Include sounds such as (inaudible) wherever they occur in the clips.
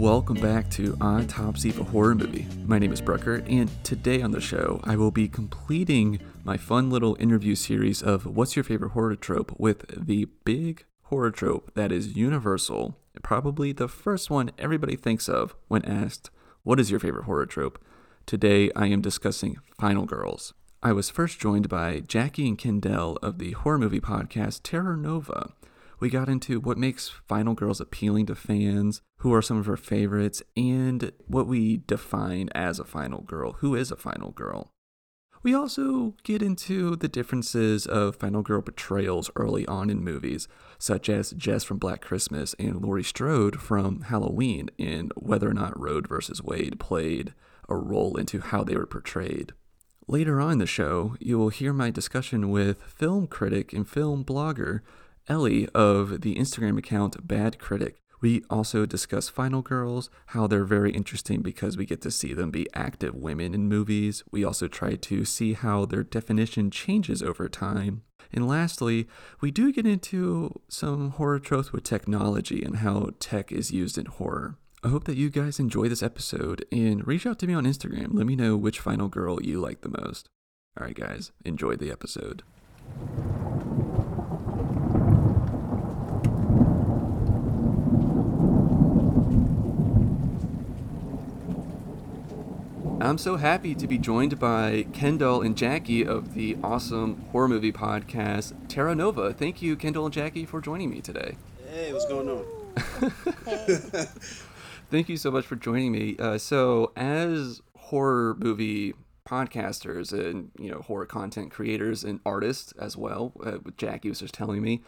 welcome back to Autopsy of a Horror Movie. My name is Brucker, and today on the show, I will be completing my fun little interview series of What's Your Favorite Horror Trope with the big horror trope that is universal, probably the first one everybody thinks of when asked, What is your favorite horror trope? Today, I am discussing Final Girls. I was first joined by Jackie and Kendall of the horror movie podcast Terror Nova. We got into what makes Final Girls appealing to fans, who are some of her favorites, and what we define as a final girl. Who is a final girl? We also get into the differences of final girl portrayals early on in movies, such as Jess from Black Christmas and Laurie Strode from Halloween, and whether or not Roe versus Wade played a role into how they were portrayed. Later on in the show, you will hear my discussion with film critic and film blogger Ellie of the Instagram account Bad Critic. We also discuss Final Girls, how they're very interesting because we get to see them be active women in movies. We also try to see how their definition changes over time. And lastly, we do get into some horror tropes with technology and how tech is used in horror. I hope that you guys enjoy this episode and reach out to me on Instagram. Let me know which final girl you like the most. All right, guys, enjoy the episode. I'm so happy to be joined by Kendall and Jackie of the awesome horror movie podcast Terra Nova. Thank you, Kendall and Jackie, for joining me today. Hey, what's going on? (laughs) Thank you so much for joining me. Uh, so, as horror movie podcasters and you know horror content creators and artists as well, uh, Jackie was just telling me,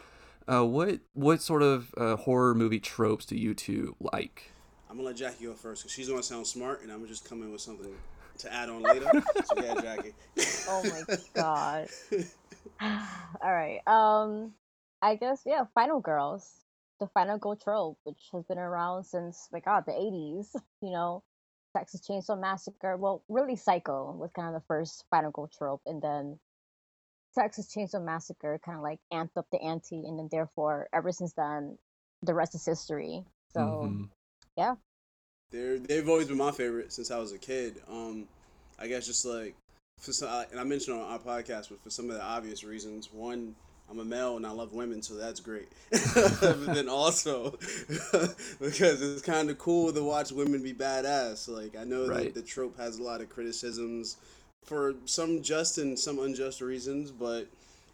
uh, what what sort of uh, horror movie tropes do you two like? I'm gonna let Jackie go first because she's gonna sound smart, and I'm gonna just come in with something to add on later. (laughs) so yeah, Jackie. oh my god. (sighs) All right. Um, I guess yeah. Final Girls, the Final Girl trope, which has been around since my god the 80s. You know, Texas Chainsaw Massacre. Well, really, Psycho was kind of the first Final Girl trope, and then Texas Chainsaw Massacre kind of like amped up the ante, and then therefore, ever since then, the rest is history. So. Mm-hmm yeah. They're they've always been my favorite since I was a kid. Um, I guess just like for some, and I mentioned on our podcast, but for some of the obvious reasons. One, I'm a male and I love women, so that's great. but (laughs) then also (laughs) because it's kind of cool to watch women be badass. Like I know right. that the trope has a lot of criticisms for some just and some unjust reasons, but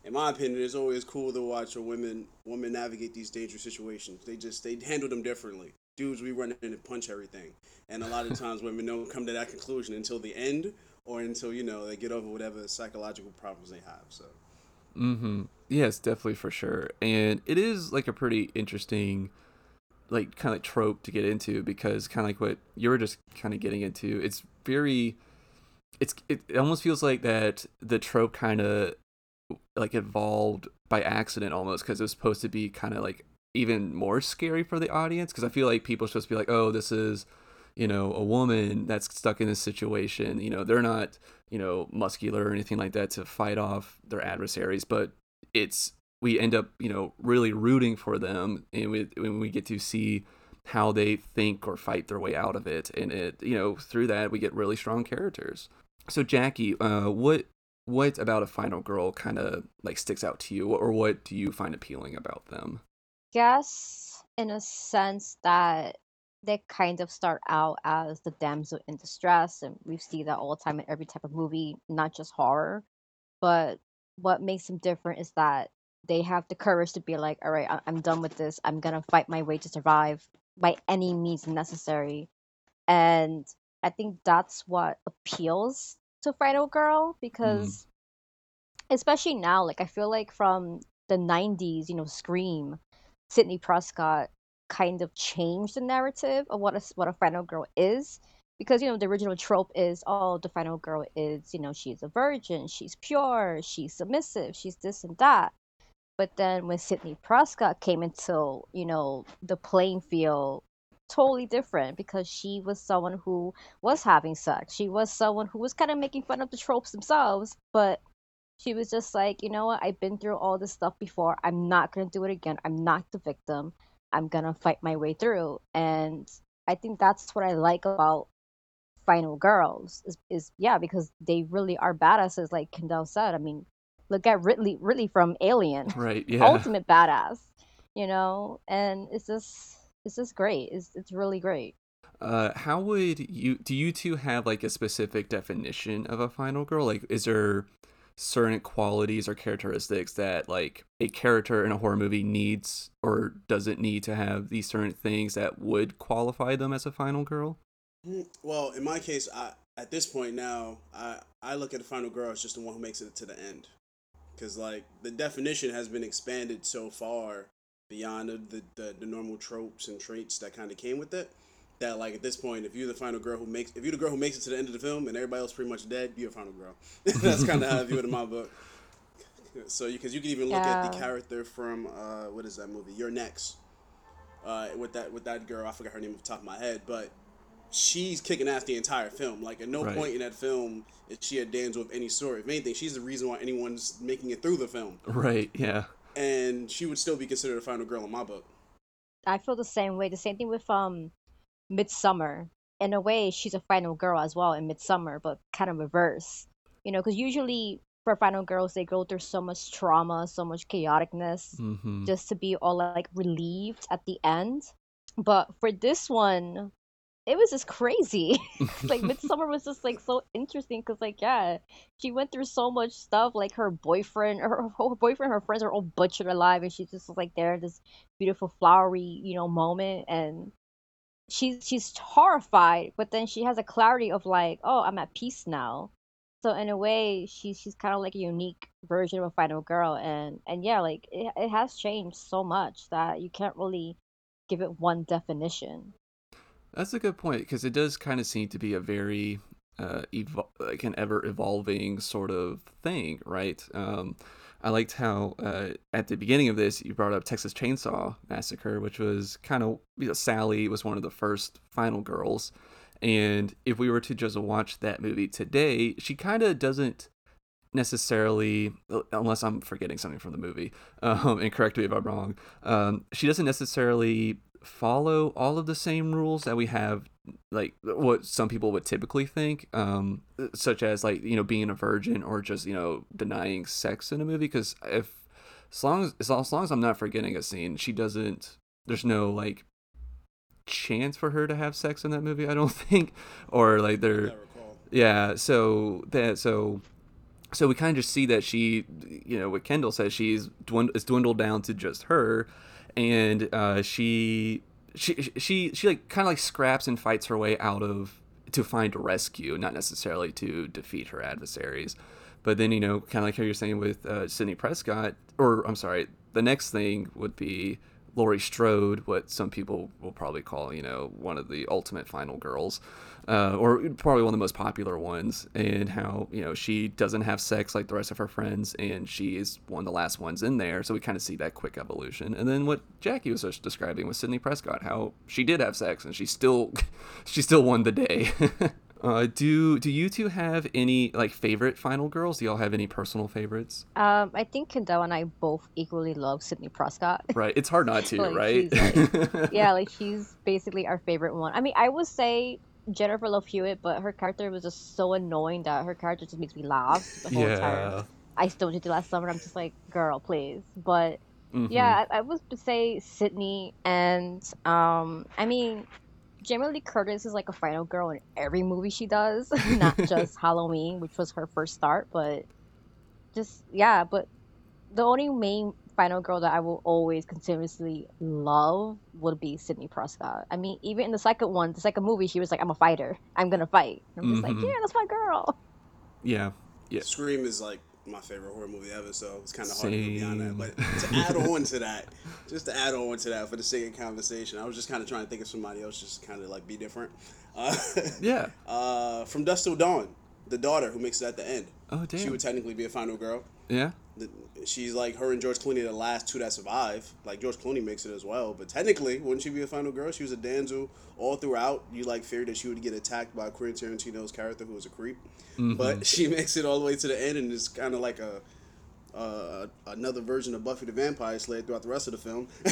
in my opinion, it's always cool to watch a women woman navigate these dangerous situations. They just they handle them differently dudes we run in and punch everything. And a lot of times women don't come to that conclusion until the end or until, you know, they get over whatever psychological problems they have. So Mm-hmm. Yes, definitely for sure. And it is like a pretty interesting like kind of trope to get into because kind of like what you were just kind of getting into. It's very it's it, it almost feels like that the trope kind of like evolved by accident almost because it was supposed to be kind of like even more scary for the audience because I feel like people are supposed to be like, oh, this is, you know, a woman that's stuck in this situation. You know, they're not, you know, muscular or anything like that to fight off their adversaries, but it's we end up, you know, really rooting for them, and we, when we get to see how they think or fight their way out of it, and it, you know, through that we get really strong characters. So Jackie, uh, what what about a final girl kind of like sticks out to you, or what do you find appealing about them? Guess in a sense that they kind of start out as the damsel in distress, and we see that all the time in every type of movie, not just horror. But what makes them different is that they have the courage to be like, all right, I- I'm done with this. I'm gonna fight my way to survive by any means necessary. And I think that's what appeals to Final Girl mm. because, especially now, like I feel like from the 90s, you know, Scream Sidney Prescott kind of changed the narrative of what a what a final girl is because you know the original trope is oh the final girl is you know she's a virgin she's pure she's submissive she's this and that. But then when Sidney Prescott came into you know the playing field totally different because she was someone who was having sex. She was someone who was kind of making fun of the tropes themselves but she was just like, you know what? I've been through all this stuff before. I'm not going to do it again. I'm not the victim. I'm going to fight my way through. And I think that's what I like about Final Girls is, is yeah because they really are badasses like Kendall said. I mean, look at Ripley Ripley from Alien, right? Yeah, ultimate badass, you know, and it's just it's just great. It's it's really great. Uh, how would you do? You two have like a specific definition of a final girl? Like, is there certain qualities or characteristics that like a character in a horror movie needs or doesn't need to have these certain things that would qualify them as a final girl? Mm, well, in my case, I at this point now, I I look at the final girl as just the one who makes it to the end, because like the definition has been expanded so far beyond the, the, the normal tropes and traits that kind of came with it that like at this point, if you're the final girl who makes, if you're the girl who makes it to the end of the film and everybody else pretty much dead, you're a final girl. (laughs) That's kind of how I view it in my book. So, because you, you, can even look yeah. at the character from uh, what is that movie? You're next. Uh, with that with that girl, I forgot her name off the top of my head, but she's kicking ass the entire film. Like at no right. point in that film is she a damsel of any sort. If anything, she's the reason why anyone's making it through the film. Right. Yeah. And she would still be considered a final girl in my book. I feel the same way. The same thing with um Midsommar. In a way, she's a final girl as well in Midsommar, but kind of reverse. You know, because usually for final girls, they go through so much trauma, so much chaoticness, mm-hmm. just to be all like relieved at the end. But for this one, it was just crazy. (laughs) like (laughs) Midsommar was just like so interesting because like yeah, she went through so much stuff. Like her boyfriend, (laughs) her, her boyfriend, her friends are all butchered alive, and she's just like there, this beautiful flowery you know moment, and she's she's horrified, but then she has a clarity of like, oh, I'm at peace now. So in a way, she's she's kind of like a unique version of a final girl, and and yeah, like it it has changed so much that you can't really give it one definition. That's a good point because it does kind of seem to be a very uh, evo- like an ever evolving sort of thing, right? Um, I liked how uh, at the beginning of this you brought up Texas Chainsaw Massacre, which was kind of you know, Sally was one of the first final girls, and if we were to just watch that movie today, she kind of doesn't necessarily unless i'm forgetting something from the movie um, and correct me if i'm wrong um, she doesn't necessarily follow all of the same rules that we have like what some people would typically think um such as like you know being a virgin or just you know denying sex in a movie because if as long as as long as i'm not forgetting a scene she doesn't there's no like chance for her to have sex in that movie i don't (laughs) think. Or like they're yeah so that so so we kind of just see that she you know what kendall says she's dwind- it's dwindled down to just her. And uh, she she she she like kind of like scraps and fights her way out of to find rescue, not necessarily to defeat her adversaries. But then you know, kind of like how you're saying with uh, Sidney Prescott, or I'm sorry, the next thing would be Laurie Strode, what some people will probably call, you know, one of the ultimate final girls, uh, or probably one of the most popular ones, and how, you know, she doesn't have sex like the rest of her friends, and she is one of the last ones in there. So we kind of see that quick evolution. And then what Jackie was just describing with Sidney Prescott, how she did have sex and she still, (laughs) she still won the day. (laughs) Uh, do do you two have any like favorite final girls? Do y'all have any personal favorites? Um, I think Kendall and I both equally love Sidney Prescott. (laughs) Right, it's hard not to, like, right? Like, (laughs) yeah, like she's basically our favorite one. I mean, I would say Jennifer Love Hewitt, but her character was just so annoying that her character just makes me laugh the whole yeah. time. I still did last summer. I'm just like, girl, please. But mm-hmm. yeah, I, I would say Sidney and um, I mean Jamie Lee Curtis is like a final girl in every movie she does, (laughs) not just Halloween, which was her first start, but just yeah. But the only main final girl that I will always continuously love would be Sidney Prescott. I mean, even in the second one, the second movie, she was like, "I'm a fighter. I'm gonna fight." I'm just mm-hmm. like, "Yeah, that's my girl." Yeah, yeah. Scream is like my favorite horror movie ever, so it's kind of hard to go beyond that. But to add on (laughs) to that, just to add on to that for the sake of conversation, I was just kind of trying to think of somebody else, just kind of like be different. Uh, (laughs) yeah. Uh, from Dusk Till Dawn, the daughter who makes it at the end. Oh damn. She would technically be a final girl. Yeah. she's like her and George Clooney, the last two that survive. Like George Clooney makes it as well, but technically, wouldn't she be a final girl? She was a damsel all throughout. You like feared that she would get attacked by Quentin Tarantino's character, who was a creep, mm-hmm. but (laughs) she makes it all the way to the end, and it's kind of like a uh, another version of Buffy the Vampire Slayer throughout the rest of the film. (laughs)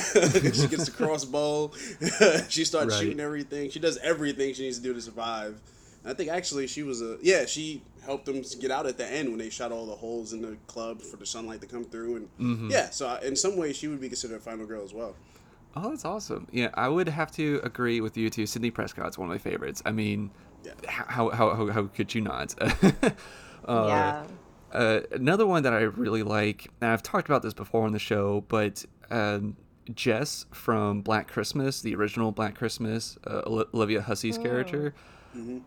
she gets the crossbow. (laughs) she starts Right. shooting everything. She does everything she needs to do to survive. And I think actually she was a yeah she helped them get out at the end when they shot all the holes in the club for the sunlight to come through and Mm-hmm. yeah so I, in some ways she would be considered a final girl as well. Oh, that's awesome. Yeah, I would have to agree with you too. Sidney Prescott's one of my favorites. I mean, Yeah. how how how, how could you not? (laughs) uh, yeah. Uh, another one that I really like, and I've talked about this before on the show, but um, Jess from Black Christmas, the original Black Christmas, uh, Olivia Hussey's character,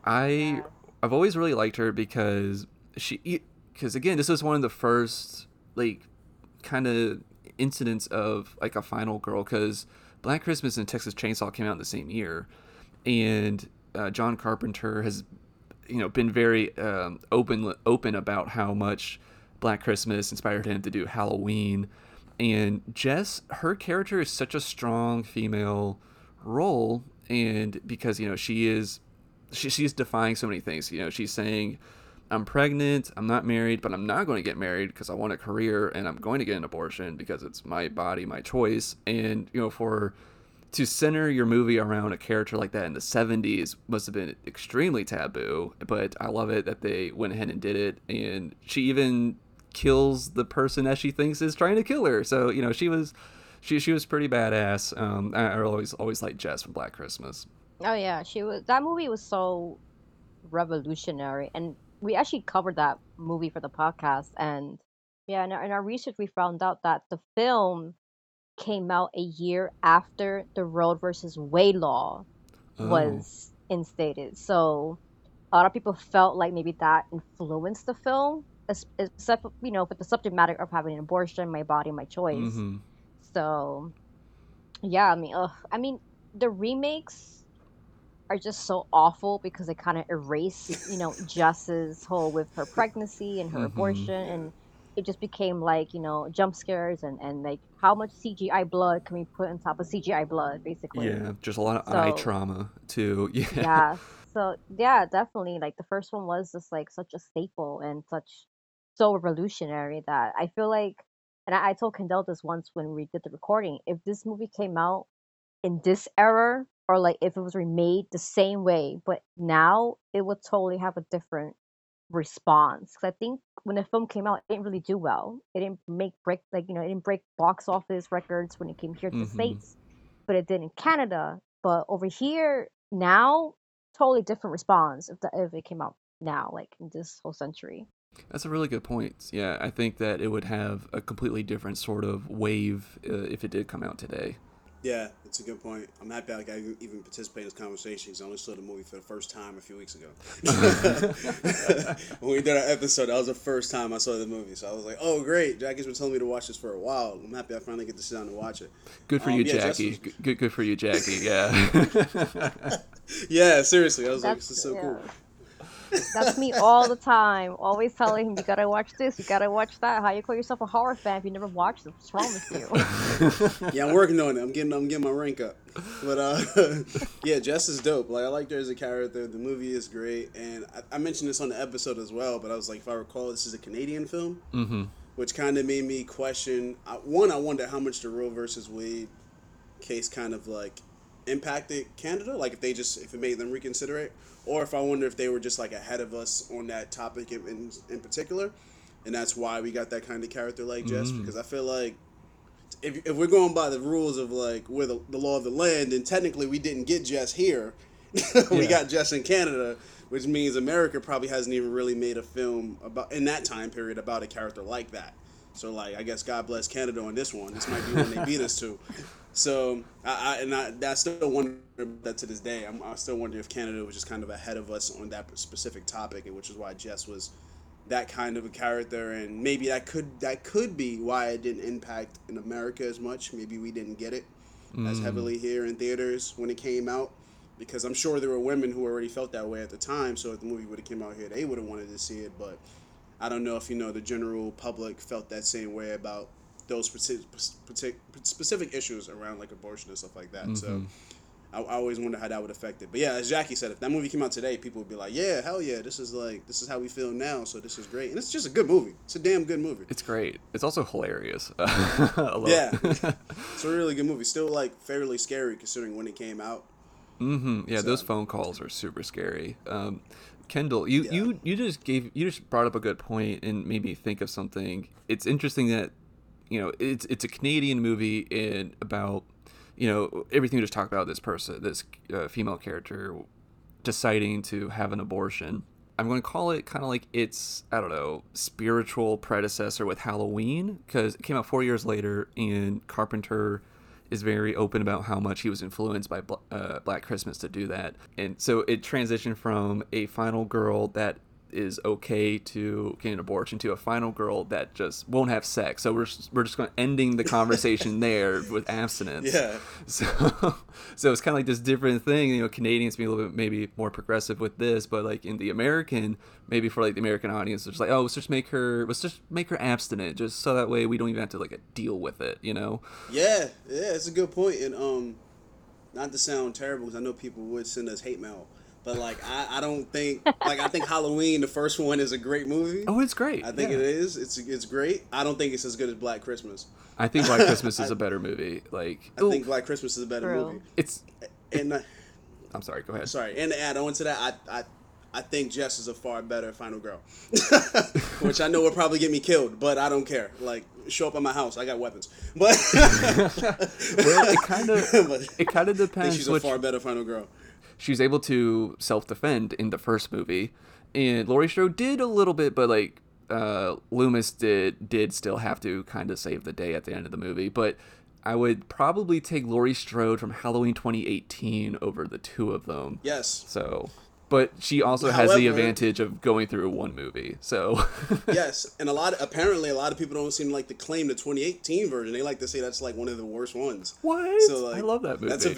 I I've always really liked her because she because again this was one of the first like kind of incidents of like a final girl because Black Christmas and Texas Chainsaw came out in the same year, and uh, John Carpenter has you know been very um, open open about how much Black Christmas inspired him to do Halloween, and Jess her character is such a strong female role, and because you know she is she, she's defying so many things. You know she's saying. I'm pregnant. I'm not married, but I'm not going to get married because I want a career and I'm going to get an abortion because it's my body, my choice. And, you know, for to center your movie around a character like that in the 70s must have been extremely taboo, but I love it that they went ahead and did it. And she even kills the person that she thinks is trying to kill her. So, you know, she was. She, she was pretty badass. Um, I, I always always liked Jess from Black Christmas. Oh yeah, she was. That movie was so revolutionary, and we actually covered that movie for the podcast. And yeah, in our, in our research, we found out that the film came out a year after the Roe versus Wade law Oh. was instated. So a lot of people felt like maybe that influenced the film, except you know, with the subject matter of having an abortion, my body, my choice. hmm So, yeah, I mean, ugh, I mean, the remakes are just so awful because they kind of erase, you know, (laughs) Jess's whole with her pregnancy and her Mhm. abortion, and it just became like, you know, jump scares and and like how much CGI blood can we put on top of CGI blood, basically. Yeah, just a lot of eye trauma too. (laughs) Yeah. yeah. So yeah, definitely. Like the first one was just like such a staple and such so revolutionary that I feel like, and I, I told Kendall this once when we did the recording. If this movie came out in this era, or like if it was remade the same way, but now it would totally have a different response. Because I think when the film came out, it didn't really do well. It didn't make break like you know it didn't break box office records when it came here to Mhm. the states, but it did in Canada. But over here now, totally different response if the, if it came out now, like in this whole century. That's a really good point. Yeah, I think that it would have a completely different sort of wave uh, if it did come out today. Yeah, it's a good point. I'm happy like, I even participate in this conversation because I only saw the movie for the first time a few weeks ago. (laughs) when we did our episode, that was the first time I saw the movie. So I was like, oh, great. Jackie's been telling me to watch this for a while. I'm happy I finally get to sit down and watch it. Good for Um, you, yeah, Jackie. was- Good, good for you, Jackie. Yeah. (laughs) Yeah, seriously. I was like, this is so cool. Yeah. That's me all the time. Always telling him, you gotta watch this, you gotta watch that. How you call yourself a horror fan if you never watched it? What's wrong with you? (laughs) Yeah, I'm working on it. I'm getting I'm getting my rank up. But uh (laughs) yeah, Jess is dope. Like I liked her as a character. The movie is great. And I, I mentioned this on the episode as well, but I was like, if I recall, this is a Canadian film. hmm Which kind of made me question I, one, I wonder how much the Roe versus Wade case kind of like impacted Canada, like if they just if it made them reconsider it, or if I wonder if they were just like ahead of us on that topic in in, in particular, and that's why we got that kind of character like Jess. Mm. Because I feel like if, if we're going by the rules of like where the, the law of the land, then technically we didn't get Jess here. (laughs) we Yeah. got Jess in Canada, which means America probably hasn't even really made a film about in that time period about a character like that. So like I guess God bless Canada on this one. This might be one they beat us to. (laughs) So I, I and I, I still wonder that to this day. I'm, I still wonder if Canada was just kind of ahead of us on that specific topic, and which is why Jess was that kind of a character, and maybe that could that could be why it didn't impact in America as much. Maybe we didn't get it as mm. heavily here in theaters when it came out, because I'm sure there were women who already felt that way at the time. So if the movie would have came out here, they would have wanted to see it, but I don't know if you know the general public felt that same way about those specific, specific issues around like abortion and stuff like that. So I, I always wonder how that would affect it. But yeah, as Jackie said, if that movie came out today, people would be like, "Yeah, hell yeah, this is like this is how we feel now." So this is great, and it's just a good movie. It's a damn good movie. It's great. It's also hilarious. (laughs) yeah, (laughs) it's a really good movie. Still like fairly scary considering when it came out. Mm-hmm. Yeah, so, those phone calls are super scary. Um, Kendall, you, yeah. you you just gave you just brought up a good point and made me think of something. It's interesting that you know it's it's a Canadian movie and about you know everything we just talked about this person this uh, female character deciding to have an abortion. I'm going to call it kind of like its I don't know spiritual predecessor with Halloween because it came out four years later and Carpenter is very open about how much he was influenced by uh, Black Christmas to do that. And so it transitioned from a final girl that is okay to get an abortion to a final girl that just won't have sex. So we're we're just going ending the conversation (laughs) there with abstinence. Yeah. So so it's kind of like this different thing. You know, Canadians be a little bit maybe more progressive with this, but like in the American, maybe for like the American audience, it's like oh, let's just make her let's just make her abstinent, just so that way we don't even have to like deal with it. You know. Yeah, yeah, it's a good point, and um, not to sound terrible because I know people would send us hate mail but like I, I don't think like I think Halloween the first one is a great movie. Oh, it's great. I think yeah. it is. It's it's great. I don't think it's as good as Black Christmas. I think Black Christmas (laughs) is a better movie. Like I ooh. think Black Christmas is a better True. movie. It's and uh, I'm sorry. Go ahead. Sorry. And to add on to that, I I I think Jess is a far better final girl, (laughs) which I know will probably get me killed, but I don't care. Like, show up at my house, I got weapons. (laughs) But well, it kind of it kind of depends. she's a which, far better final girl she was able to self defend in the first movie, and Laurie Strode did a little bit, but like uh, Loomis did did still have to kind of save the day at the end of the movie. But I would probably take Laurie Strode from Halloween 2018 over the two of them. Yes. So, but she also However, has the advantage of going through one movie. So. (laughs) yes, and a lot of, apparently a lot of people don't seem like to claim the 2018 version. They like to say that's like one of the worst ones. What? So like, I love that movie. That's a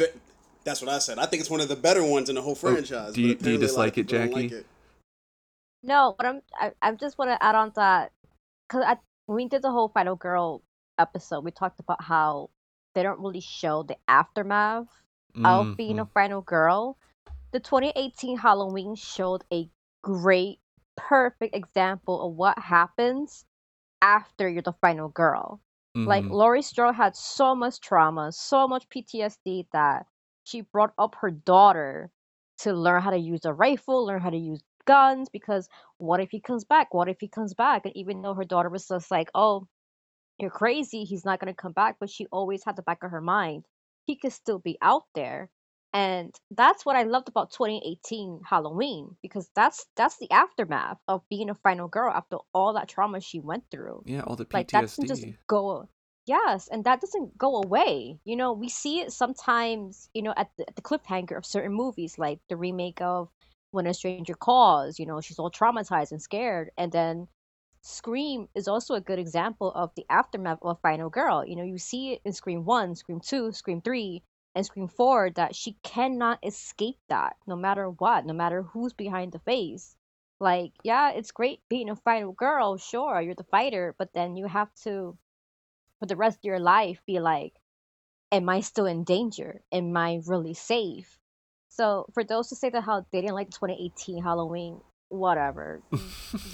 that's what I said. I think it's one of the better ones in the whole oh, franchise. Oh, do, you, do you dislike it, Jackie? Like it. No, but I'm I, I just want to add on to that because I we did the whole Final Girl episode, we talked about how they don't really show the aftermath mm-hmm. of being a final girl. The 2018 Halloween showed a great, perfect example of what happens after you're the final girl. Mm-hmm. Like Laurie Strode had so much trauma, so much PTSD that she brought up her daughter to learn how to use a rifle, learn how to use guns, because what if he comes back? What if he comes back? And even though her daughter was just like, oh, you're crazy, he's not going to come back, but she always had the back of her mind, he could still be out there. And that's what I loved about 2018 Halloween because that's that's the aftermath of being a final girl after all that trauma she went through. Yeah, all the PTSD. Like that doesn't just go Yes, and that doesn't go away. You know, we see it sometimes, you know, at the, at the cliffhanger of certain movies, like the remake of When a Stranger Calls, you know, she's all traumatized and scared. And then Scream is also a good example of the aftermath of final girl. You know, you see it in Scream 1, Scream 2, Scream 3, and Scream 4 that she cannot escape that no matter what, no matter who's behind the face. Like, yeah, it's great being a final girl, sure, you're the fighter, but then you have to for the rest of your life be like, am I still in danger? Am I really safe? So for those who say that how they didn't like the 2018 Halloween, whatever. (laughs) yeah,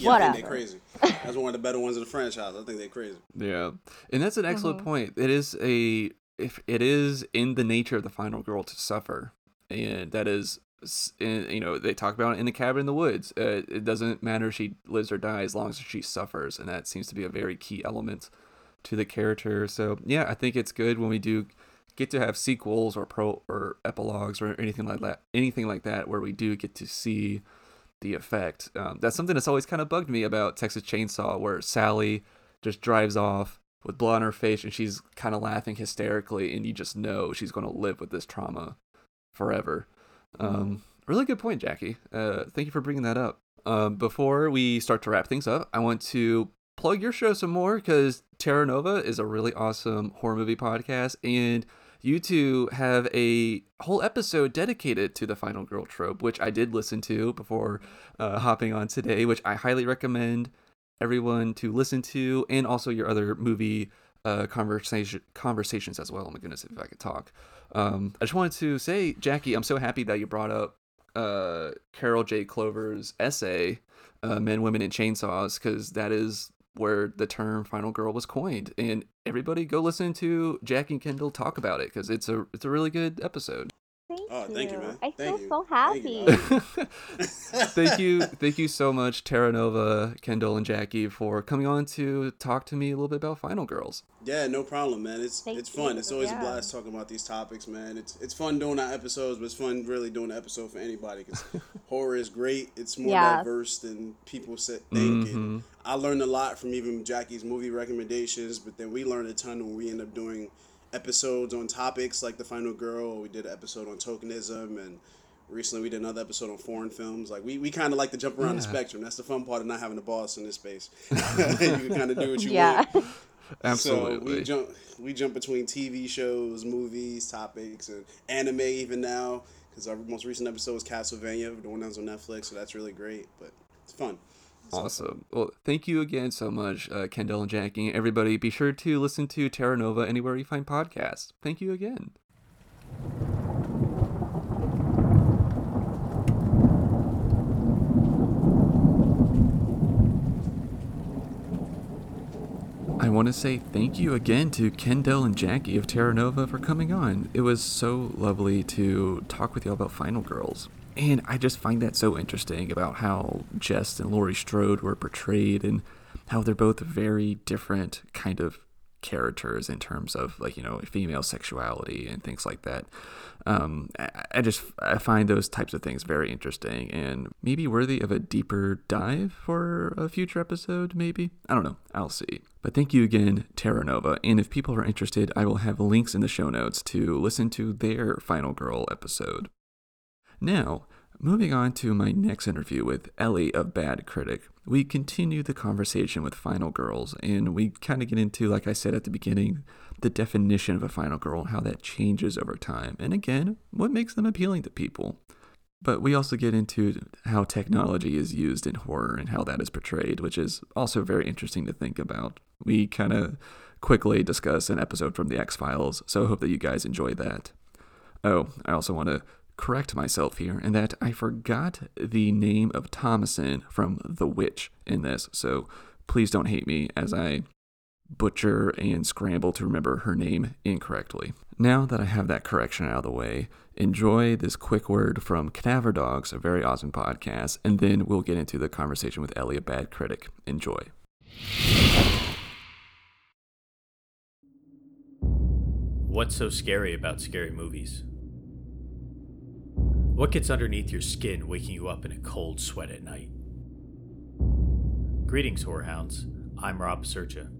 whatever. I think they're crazy. (laughs) That's one of the better ones in the franchise. I think they're crazy. Yeah, and that's an excellent mm-hmm. point. It is a if it is in the nature of the final girl to suffer, and that is you know they talk about it in the cabin in the woods uh, it doesn't matter if she lives or dies as long as she suffers and that seems to be a very key element to the character. So yeah, I think it's good when we do get to have sequels or pro or epilogues or anything like that, anything like that, where we do get to see the effect. Um, that's something that's always kind of bugged me about Texas Chainsaw, where Sally just drives off with blood on her face and she's kind of laughing hysterically, and you just know she's going to live with this trauma forever. Um, really good point, Jackie. Uh, thank you for bringing that up. Um, before we start to wrap things up, I want to plug your show some more because Terra Nova is a really awesome horror movie podcast, and you two have a whole episode dedicated to the final girl trope, which I did listen to before uh, hopping on today, which I highly recommend everyone to listen to, and also your other movie uh, conversation conversations as well. Oh my goodness, if I could talk. Um, I just wanted to say, Jackie, I'm so happy that you brought up uh, Carol J. Clover's essay, uh, "Men, Women, and Chainsaws," because that is where the term "final girl" was coined. And everybody, go listen to Jackie and Kendall talk about it because it's a it's a really good episode. Thank Oh, you. thank you, man. I Thank feel you. so Thank you, happy. (laughs) (laughs) thank you, thank you so much, Terra Nova, Kendall, and Jackie for coming on to talk to me a little bit about Final Girls. Yeah, no problem, man. It's Thank it's fun. you. It's always Yeah. a blast talking about these topics, man. It's it's fun doing our episodes, but it's fun really doing an episode for anybody because (laughs) horror is great. It's more Yes. diverse than people sit think. Mhm. And I learned a lot from even Jackie's movie recommendations, but then we learned a ton when we end up doing episodes on topics like The Final Girl. We did an episode on tokenism and. Recently, we did another episode on foreign films. Like we, we kind of like to jump around the spectrum. That's the fun part of not having a boss in this space. (laughs) (laughs) you can kind of do what you Yeah. want. (laughs) Absolutely. So we jump we jump between TV shows, movies, topics, and anime even now because our most recent episode was Castlevania, the one that was on Netflix. So that's really great, but it's fun. Awesome. Well, thank you again so much, uh, Kendall and Jackie. Everybody, be sure to listen to Terra Nova anywhere you find podcasts. Thank you again. I want to say thank you again to Kendall and Jackie of Terra Nova for coming on. It was so lovely to talk with you about Final Girls. And I just find that so interesting about how Jess and Laurie Strode were portrayed and how they're both very different kind of characters in terms of like, you know, female sexuality and things like that. Um, I, I just I find those types of things very interesting and maybe worthy of a deeper dive for a future episode, maybe. I don't know. I'll see. But thank you again, Terra Nova. And if people are interested, I will have links in the show notes to listen to their Final Girl episode. Now, moving on to my next interview with Ellie of Bad Critic, we continue the conversation with Final Girls, and we kind of get into, like I said at the beginning, the definition of a Final Girl and how that changes over time, and again, what makes them appealing to people. But we also get into how technology is used in horror and how that is portrayed, which is also very interesting to think about. We kind of quickly discuss an episode from The X Files, so I hope that you guys enjoy that. Oh, I also want to correct myself here in that I forgot the name of Thomasin from The Witch in this, so please don't hate me as I butcher and scramble to remember her name incorrectly. Now that I have that correction out of the way, enjoy this quick word from Cadaver Dogs, a very awesome podcast, and then we'll get into the conversation with Ellie, a Bad Critic. Enjoy. What's so scary about scary movies? What gets underneath your skin, waking you up in a cold sweat at night? Greetings, Whorehounds. I'm Rob Sercha.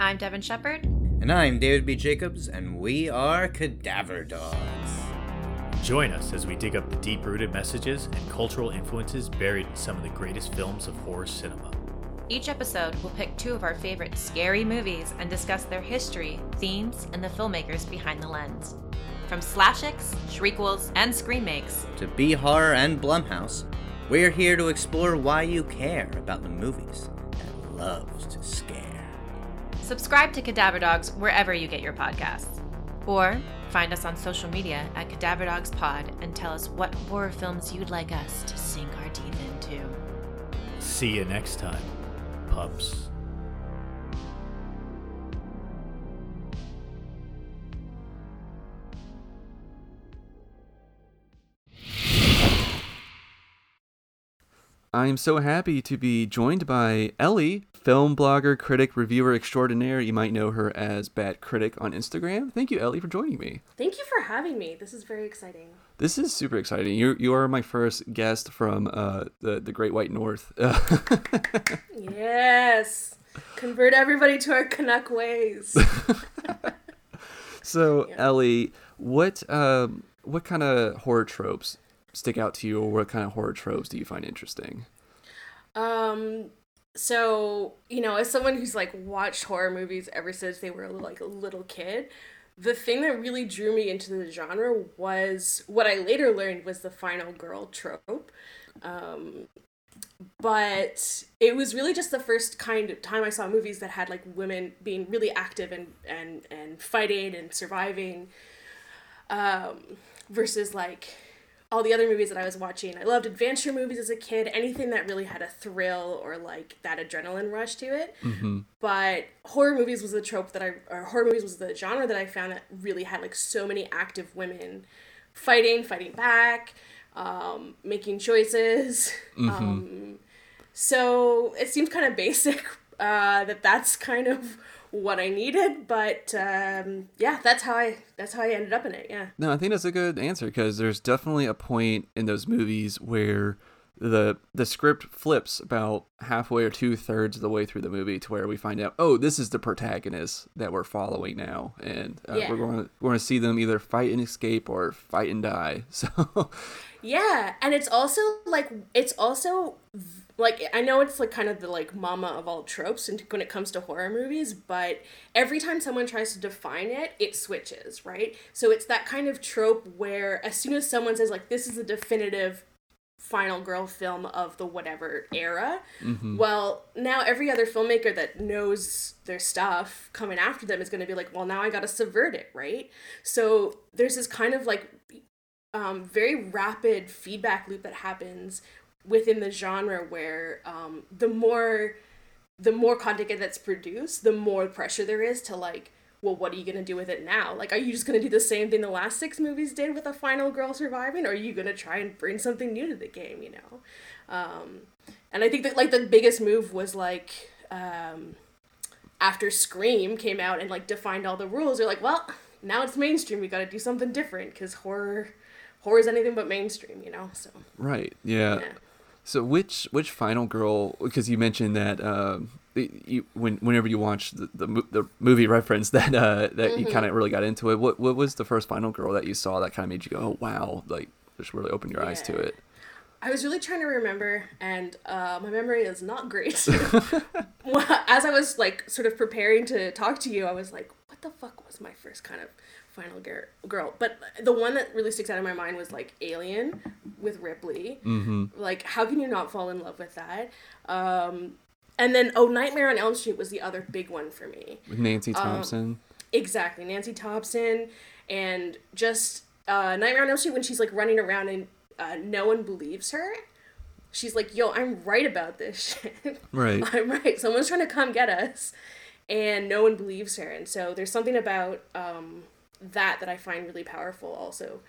I'm Devin Shepard. And I'm David B. Jacobs, and we are Cadaver Dogs. Join us as we dig up the deep rooted messages and cultural influences buried in some of the greatest films of horror cinema. Each episode, we'll pick two of our favorite scary movies and discuss their history, themes, and the filmmakers behind the lens. From slashicks, shriekwells, and screamakes, To B Horror and Blumhouse, we're here to explore why you care about the movies that loves to scare. subscribe to Cadaver Dogs wherever you get your podcasts. Or find us on social media at Cadaver Dogs Pod and tell us what horror films you'd like us to sink our teeth into. See you next time, pups. I'm so happy to be joined by Ellie, film blogger, critic, reviewer extraordinaire. You might know her as Bad Critic on Instagram. Thank you, Ellie, for joining me. Thank you for having me. This is very exciting. This is super exciting. You you are my first guest from uh, the the Great White North. (laughs) Yes. Convert everybody to our Canuck ways. (laughs) so Ellie, what um what kind of horror tropes stick out to you, or what kind of horror tropes do you find interesting? um so, you know, as someone who's like watched horror movies ever since they were like a little kid, the thing that really drew me into the genre was what I later learned was the final girl trope. Um but it was really just the first kind of time I saw movies that had like women being really active and and and fighting and surviving um, versus like all the other movies that I was watching. I loved adventure movies as a kid, anything that really had a thrill or like that adrenaline rush to it. Mm-hmm. But horror movies was the trope that I, or horror movies was the genre that I found that really had like so many active women fighting, fighting back, um, making choices. Mm-hmm. Um, so it seems kind of basic uh, that that's kind of what I needed, but um, yeah, that's how I that's how I ended up in it. Yeah. No, I think that's a good answer because there's definitely a point in those movies where the the script flips about halfway or two thirds of the way through the movie to where we find out, oh, this is the protagonist that we're following now, and uh, Yeah. we're going to we're going to see them either fight and escape or fight and die. (laughs) So Yeah, and it's also like it's also v- like I know it's like kind of the like mama of all tropes and when it comes to horror movies, but every time someone tries to define it, it switches, right? So it's that kind of trope where as soon as someone says like this is a definitive final girl film of the whatever era, well, now every other filmmaker that knows their stuff coming after them is going to be like, well, now I got to subvert it, right? So there's this kind of like um, very rapid feedback loop that happens within the genre where um, the more the more content that's produced the more pressure there is to like well what are you gonna do with it now? Like are you just gonna do the same thing the last six movies did with a final girl surviving or are you gonna try and bring something new to the game you know? Um, and i think that like the biggest move was like um, after scream came out and like defined all the rules they're like well now it's mainstream we gotta do something different because horror horror is anything but mainstream you know so. Right, yeah. yeah So which which final girl? Because you mentioned that um, you when whenever you watch the the, the movie reference (laughs) that uh, that you kind of really got into it. What what was the first final girl that you saw that kind of made you go, oh wow, like just really open your eyes to it? I was really trying to remember, and uh, my memory is not great. (laughs) (laughs) As I was like sort of preparing to talk to you, I was like, "What the fuck was my first kind of final girl?" But the one that really sticks out in my mind was like Alien with Ripley. Mm-hmm. Like, how can you not fall in love with that? Um, and then, oh, Nightmare on Elm Street was the other big one for me. With Nancy Um, Thompson. Exactly, Nancy Thompson, and just uh, Nightmare on Elm Street when she's like running around and uh, no one believes her. She's like, "Yo, I'm right about this shit. (laughs) right. I'm right. Someone's trying to come get us," and no one believes her. And so there's something about um, that that I find really powerful. Also,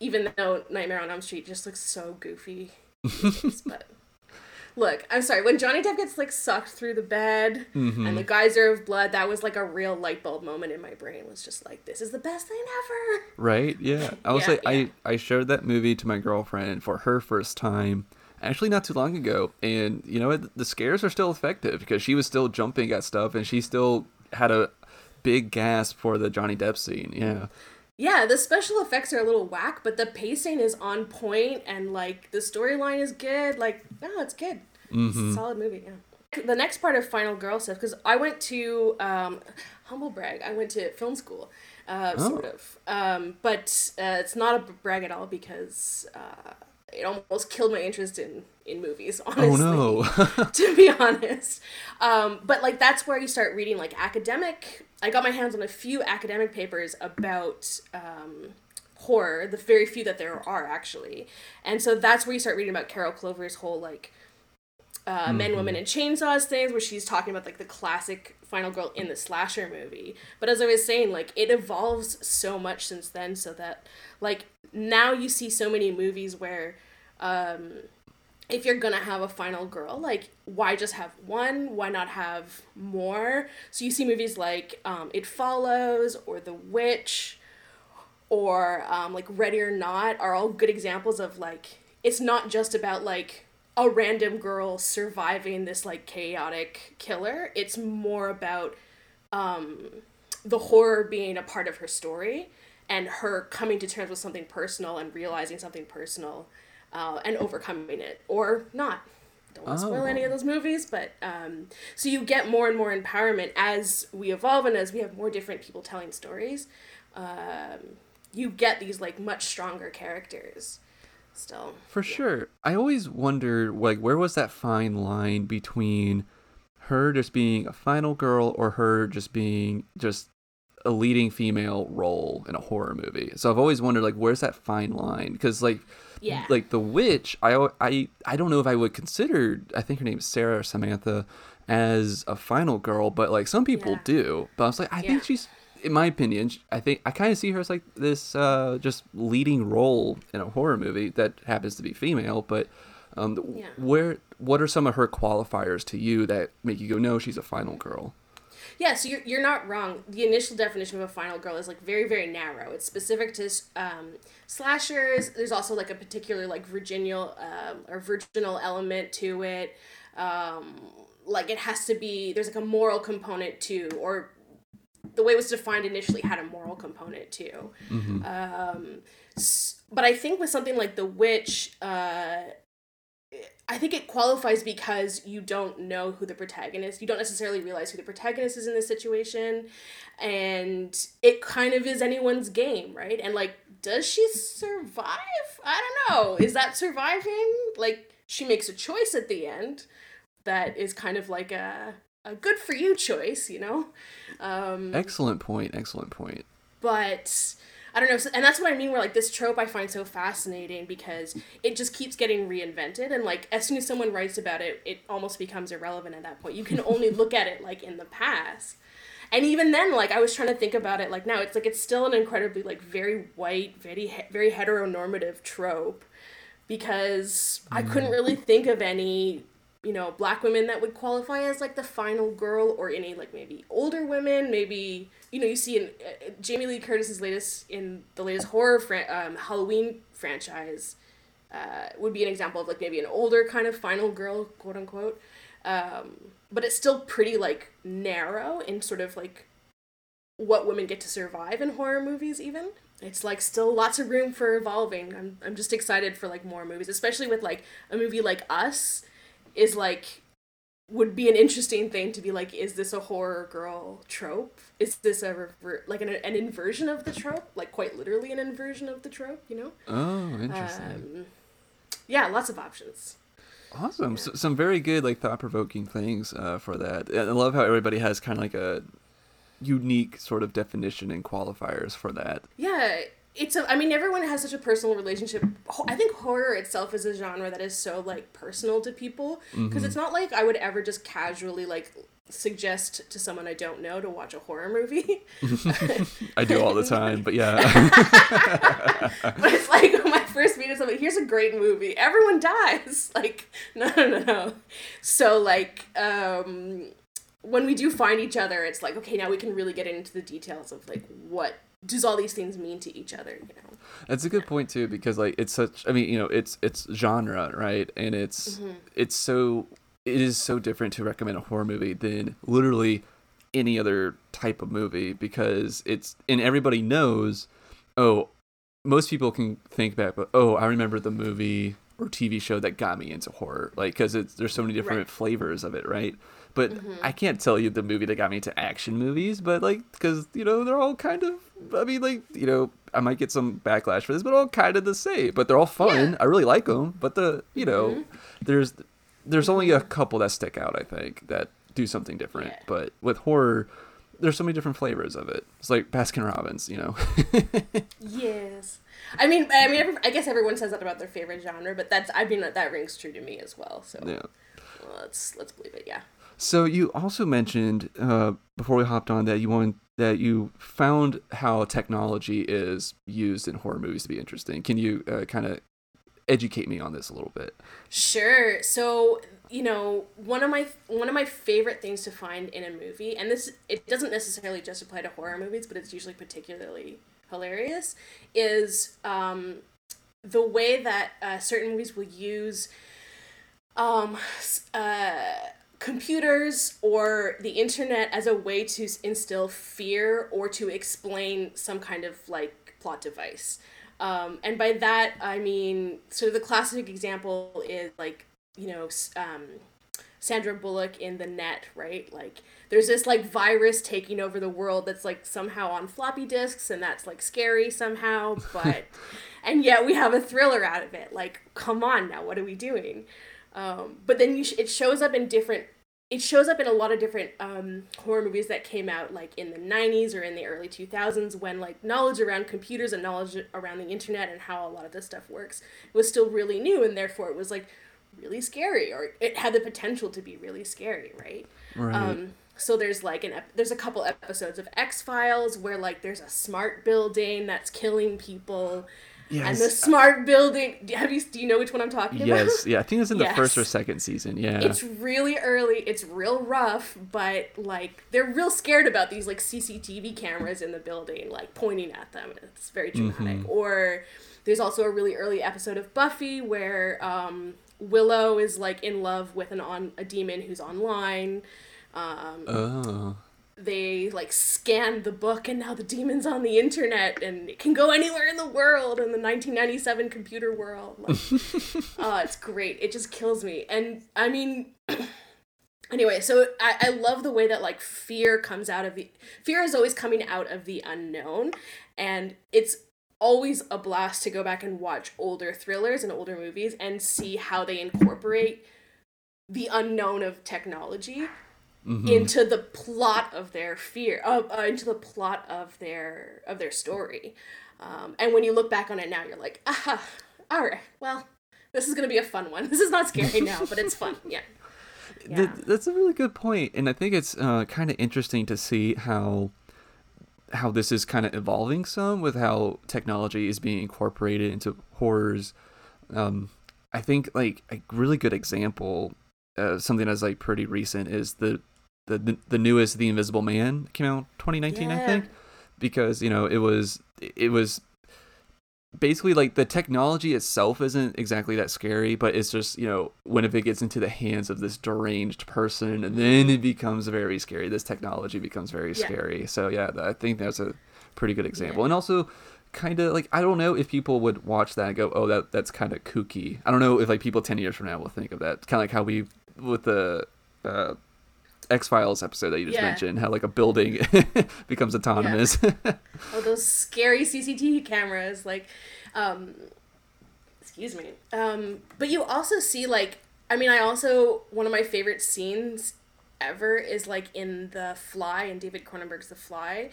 even though Nightmare on Elm Street just looks so goofy, (laughs) but look, I'm sorry. When Johnny Depp gets like sucked through the bed Mm-hmm. and the geyser of blood, that was like a real light bulb moment in my brain. It was just like, this is the best thing ever. Right? Yeah. (laughs) I will Yeah, say yeah. I I showed that movie to my girlfriend for her first time. Actually, not too long ago, and you know what? The scares are still effective because she was still jumping at stuff, and she still had a big gasp for the Johnny Depp scene. Yeah, Yeah, the special effects are a little whack, but the pacing is on point and like the storyline is good. Like, no, it's good. It's a solid movie. Yeah. The next part of Final Girl stuff because I went to um, humble brag. I went to film school, uh, sort of. Um, but uh, it's not a brag at all because uh, it almost killed my interest in in movies. Honestly Oh no. (laughs) to be honest. Um, but like that's where you start reading like academic. I got my hands on a few academic papers about um, horror, the very few that there are actually, and so that's where you start reading about Carol Clover's whole like uh, men, women, and chainsaws things, where she's talking about like the classic final girl in the slasher movie. But as I was saying, like it evolves so much since then, so that like now you see so many movies where um, if you're gonna have a final girl, like why just have one? Why not have more? So you see movies like um, It Follows or The Witch or um, like Ready or Not are all good examples of like it's not just about like a random girl surviving this like chaotic killer. It's more about um, the horror being a part of her story and her coming to terms with something personal and realizing something personal uh, and overcoming it or not. Don't want to spoil Oh. any of those movies, but um, so you get more and more empowerment as we evolve and as we have more different people telling stories. Um, you get these like much stronger characters. still. For sure. I always wonder like where was that fine line between her just being a final girl or her just being just a leading female role in a horror movie. So I've always wondered like where's that fine line because like Yeah. like the witch I, I I don't know if I would consider I think her name is Sarah or Samantha as a final girl but like some people Yeah. do but I was like I Yeah. think she's in my opinion I think I kind of see her as like this uh just leading role in a horror movie that happens to be female but um Yeah. where what are some of her qualifiers to you that make you go no she's a final girl Yeah, so you're, you're not wrong. The initial definition of a final girl is like very very narrow. It's specific to um, slashers. There's also like a particular like virginal um, or virginal element to it. Um, like it has to be there's like a moral component too, or the way it was defined initially had a moral component too. Um, s- but I think with something like The Witch, uh, I think it qualifies because you don't know who the protagonist. You don't necessarily realize who the protagonist is in this situation, and it kind of is anyone's game, right? And like, does she survive? I don't know. Is that surviving? Like, she makes a choice at the end that is kind of like a a good for you choice, you know. Um, excellent point excellent point but I don't know, so, and that's what I mean. Where like this trope I find so fascinating because it just keeps getting reinvented, and like as soon as someone writes about it, it almost becomes irrelevant at that point. You can only look at it like in the past, and even then, like I was trying to think about it, like now it's like it's still an incredibly like very white, very very heteronormative trope, because I couldn't mm. really think of any you know black women that would qualify as like the final girl or any like maybe older women maybe you know you see in uh, jamie lee curtis's latest in the latest horror um, halloween franchise uh, would be an example of like maybe an older kind of final girl quote unquote. Um, but it's still pretty like narrow in sort of like what women get to survive in horror movies even. It's like still lots of room for evolving. I'm, I'm just excited for like more movies especially with like a movie like us is like would be an interesting thing to be like is this a horror girl trope is this a rever- like an, an inversion of the trope like quite literally an inversion of the trope you know oh interesting um, yeah lots of options Awesome. So, some very good, like thought provoking things uh, for that. And I love how everybody has kind of like a unique sort of definition and qualifiers for that. yeah it's a i mean everyone has such a personal relationship. I think horror itself is a genre that is so like personal to people because it's not like i would ever just casually like suggest to someone i don't know to watch a horror movie. (laughs) I do all the time, but yeah. (laughs) but it's like when my first meeting of somebody here's a great movie. Everyone dies. (laughs) Like no no no no. So like um when we do find each other it's like okay now we can really get into the details of like what does all these things mean to each other you know That's a good point too, because like it's such. I mean, you know, it's it's genre, right? And it's Mm-hmm. it's so it is so different to recommend a horror movie than literally any other type of movie because it's and everybody knows. Oh, most people can think back, but oh, I remember the movie or TV show that got me into horror, like because it's there's so many different Right. flavors of it, right? But Mm-hmm. I can't tell you the movie that got me into action movies, but like because you know they're all kind of. I mean, like you know, I might get some backlash for this, but all kind of the same. But they're all fun. Yeah. I really like them. But the you know, Mm-hmm. there's there's only a couple that stick out. I think that do something different. Yeah. But with horror, there's so many different flavors of it. It's like Baskin Robbins, you know. (laughs) yes i mean i mean every, i guess everyone says that about their favorite genre but that's i mean that rings true to me as well so yeah. let's let's believe it yeah So you also mentioned uh, before we hopped on that you want that you found how technology is used in horror movies to be interesting. Can you uh, kind of educate me on this a little bit? Sure. So, you know, one of my one of my favorite things to find in a movie, and this it doesn't necessarily just apply to horror movies, but it's usually particularly hilarious, is um, the way that uh, certain movies will use um, uh, computers or the internet as a way to instill fear or to explain some kind of like plot device. Um, and by that, I mean, sort of the classic example is like, you know, um, Sandra Bullock in The Net, right? Like there's this like virus taking over the world that's like somehow on floppy disks and that's like scary somehow, (laughs) but and yet we have a thriller out of it. Like come on now, what are we doing? Um, but then you sh- it shows up in different it shows up in a lot of different um, horror movies that came out like in the 90s or in the early 2000s when like knowledge around computers and knowledge around the internet and how a lot of this stuff works was still really new and therefore it was like really scary or it had the potential to be really scary right, Right. Um, so there's like an ep- there's a couple episodes of X Files where like there's a smart building that's killing people and the smart building have you do you know which one I'm talking about? Yes, yeah, I think it's in the (laughs) first or second season. Yeah, it's really early it's real rough but like they're real scared about these like cctv cameras in the building like pointing at them it's very dramatic or there's also a really early episode of buffy where um, willow is like in love with an on a demon who's online um, oh, they like scanned the book and now the demon's on the internet and it can go anywhere in the world in the 1997 computer world. Like, oh (laughs) it's great. It just kills me. And i mean (clears throat) anyway so I, I love the way that like fear comes out of the fear is always coming out of the unknown and it's always a blast to go back and watch older thrillers and older movies and see how they incorporate the unknown of technology mhm. into the plot of their fear uh, uh, into the plot of their of their story um, and when you look back on it now you're like aha all right well this is gonna be a fun one (laughs) this is not scary now but it's fun yeah (laughs) Th- yeah that's a really good point, and I think it's uh, kind of interesting to see how how this is kind of evolving some with how technology is being incorporated into horrors. Um, I think like a really good example, uh, something that's like pretty recent, is the the the, the newest The Invisible Man came out 2019, I think, because you know it was it was basically like the technology itself isn't exactly that scary, but it's just you know when if it gets into the hands of this deranged person, and then it becomes very scary. This technology becomes very Yeah. scary. So yeah, I think that's a pretty good example, and also kind of like I don't know if people would watch that and go, oh that that's kind of kooky. I don't know if like people ten years from now will think of that. Kind of like how we with the. Uh, X Files episode that you just Yeah. mentioned, how like a building (laughs) becomes autonomous. (laughs) oh those scary cctv cameras like um excuse me um but you also see like i mean i also one of my favorite scenes ever is like in the fly in david cronenberg's the fly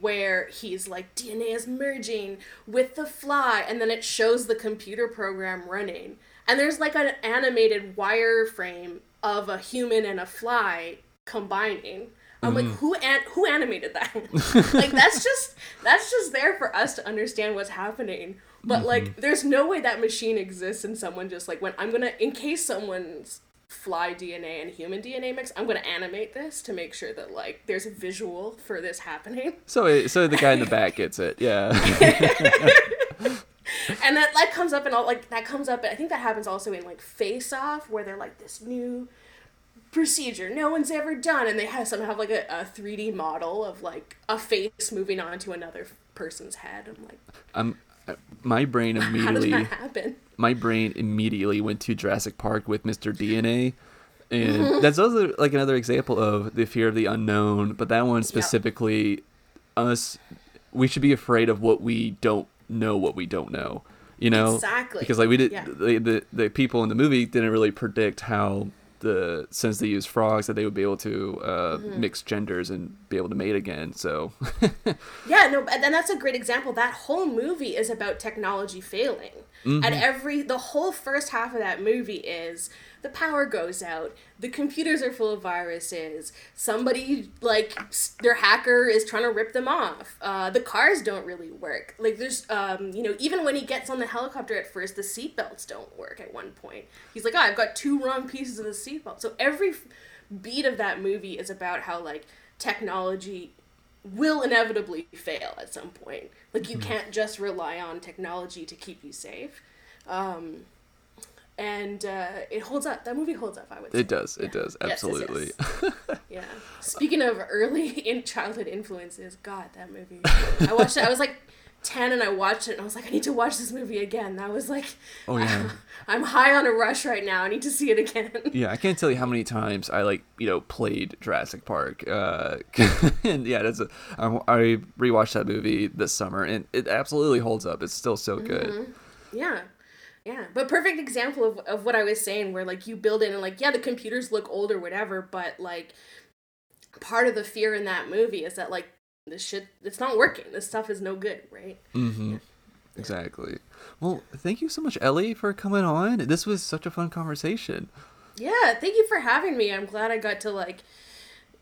where he's like dna is merging with the fly and then it shows the computer program running and there's like an animated wireframe of a human and a fly combining. I'm like mm. who an- who animated that? (laughs) Like that's just that's just there for us to understand what's happening. But mm-hmm. like there's no way that machine exists and someone just like when i'm gonna in case someone's fly dna and human dna mix i'm gonna animate this to make sure that like there's a visual for this happening. So it, so the guy in the back gets it. Yeah. (laughs) and that like comes up and all like that comes up but i think that happens also in like face off where they're like this new procedure no one's ever done and they have somehow have like a, a 3d model of like a face moving on to another person's head i'm like I'm my brain (laughs) how immediately that happen my brain immediately went to Jurassic Park with Mr. DNA. (laughs) And that's also like another example of the fear of the unknown, but that one specifically us we should be afraid of what we don't know what we don't know. You know? Exactly. Because like we did Yeah. the, the the people in the movie didn't really predict how the since they use frogs that they would be able to uh, Mm-hmm. mix genders and be able to mate again. So (laughs) Yeah, no, and that's a great example. That whole movie is about technology failing. And every the whole first half of that movie is the power goes out, the computers are full of viruses, somebody like their hacker is trying to rip them off. Uh, the cars don't really work. Like there's um, you know, even when he gets on the helicopter at first, the seatbelts don't work at one point. He's like, "Oh, I've got two wrong pieces of the seatbelt." So every f- beat of that movie is about how like technology will inevitably fail at some point. Like you can't just rely on technology to keep you safe. Um, and uh, it holds up. That movie holds up. I would say. it does, it Yeah. does, Yes, yes, absolutely. yes. (laughs) Yeah. Speaking of early (laughs) in childhood influences, God, that movie. I watched it. I was like 10 and I watched it and I was like, I need to watch this movie again. That was like, Oh yeah. (laughs) I'm high on a rush right now. I need to see it again. Yeah, I can't tell you how many times I like you know played Jurassic Park, uh, and yeah, that's a, I, I rewatched that movie this summer, and it absolutely holds up. It's still so good. Yeah. Yeah. But perfect example of, of what I was saying, where like you build in and like, yeah, the computers look old or whatever, but like part of the fear in that movie is that like this shit, it's not working. This stuff is no good, right? Mm-hmm. Exactly. Well, thank you so much, Ellie, for coming on. This was such a fun conversation. Yeah. Thank you for having me. I'm glad I got to like,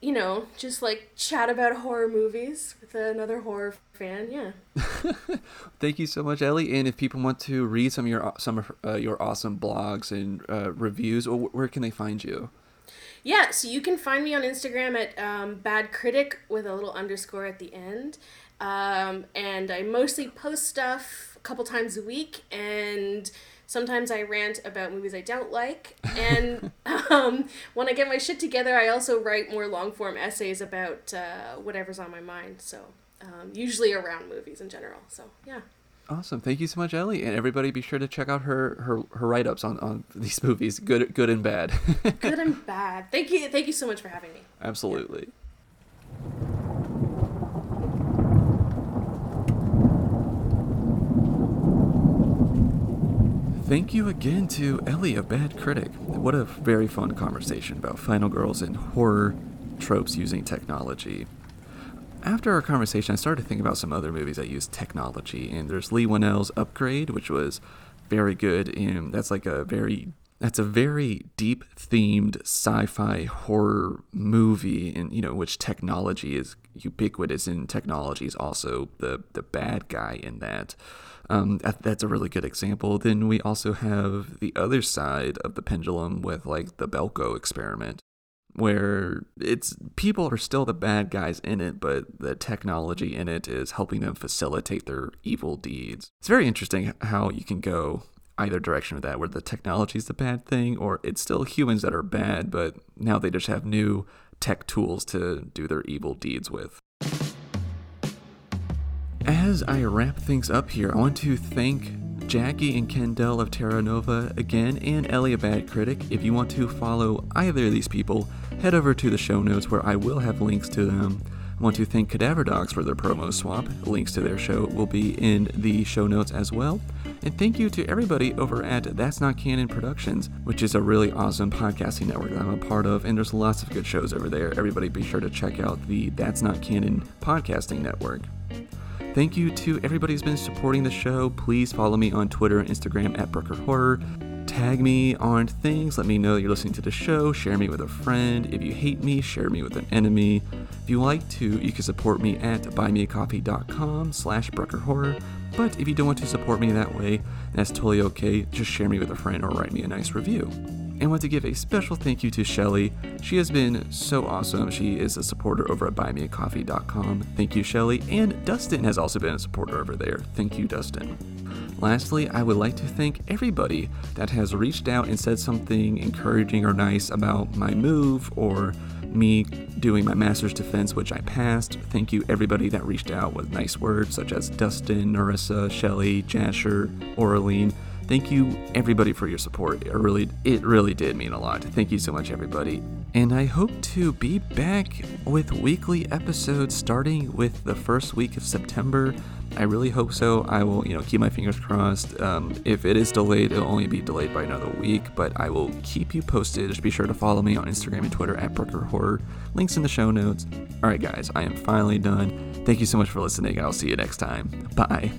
you know, just like chat about horror movies with another horror fan. Yeah. (laughs) Thank you so much, Ellie. And if people want to read some of your some of uh, your awesome blogs and uh, reviews, or where can they find you? Yeah, so you can find me on Instagram at um, Bad Critic with a little underscore at the end. Um, and I mostly post stuff a couple times a week, and sometimes I rant about movies I don't like. And (laughs) um, when I get my shit together, I also write more long form essays about uh, whatever's on my mind. So um, usually around movies in general. So yeah. Awesome. Thank you so much, Ellie. And everybody be sure to check out her her, her write ups on, on (laughs) these movies, good good and bad. Good and (laughs) bad. Thank you. Thank you so much for having me. Absolutely. Thank you again to Ellie, a bad critic. What a very fun conversation about final girls and horror tropes using technology. After our conversation, I started thinking about some other movies that use technology, and there's Leigh Whannell's Upgrade, which was very good, and that's like a very that's a very deep themed sci-fi horror movie in you know which technology is ubiquitous and technology is also the the bad guy in that. Um, that, that's a really good example. Then we also have the other side of the pendulum with like the belko experiment where it's people are still the bad guys in it but the technology in it is helping them facilitate their evil deeds. It's very interesting how you can go either direction of that, where the technology is the bad thing, or it's still humans that are bad, but now they just have new tech tools to do their evil deeds with. As I wrap things up here, I want to thank Jackie and Kendall of Terra Nova again, and Ellie, a bad critic. If you want to follow either of these people, head over to the show notes where I will have links to them. I want to thank Cadaver Dogs for their promo swap. Links to their show will be in the show notes as well. And thank you to everybody over at That's Not Canon Productions, which is a really awesome podcasting network that I'm a part of. And there's lots of good shows over there. Everybody be sure to check out the That's Not Canon podcasting network. Thank you to everybody who's been supporting the show. Please follow me on Twitter and Instagram at Brooker Horror. Tag me on things. Let me know you're listening to the show. Share me with a friend. If you hate me, share me with an enemy. If you like to, you can support me at buymeacoffee.com slash Horror. But if you don't want to support me that way, that's totally okay. Just share me with a friend or write me a nice review. And want to give a special thank you to Shelly. She has been so awesome. She is a supporter over at buymeacoffee.com. Thank you, Shelly. And Dustin has also been a supporter over there. Thank you, Dustin. Lastly, I would like to thank everybody that has reached out and said something encouraging or nice about my move or me doing my master's defense, which I passed. Thank you, everybody that reached out with nice words, such as Dustin, Narissa, Shelly, Jasher, Oraline. Thank you, everybody, for your support. It really, it really did mean a lot. Thank you so much, everybody. And I hope to be back with weekly episodes starting with the first week of September. I really hope so. I will, you know, keep my fingers crossed. Um, if it is delayed, it'll only be delayed by another week, but I will keep you posted. Just be sure to follow me on Instagram and Twitter at Brooker Horror. Links in the show notes. All right, guys, I am finally done. Thank you so much for listening. I'll see you next time. Bye.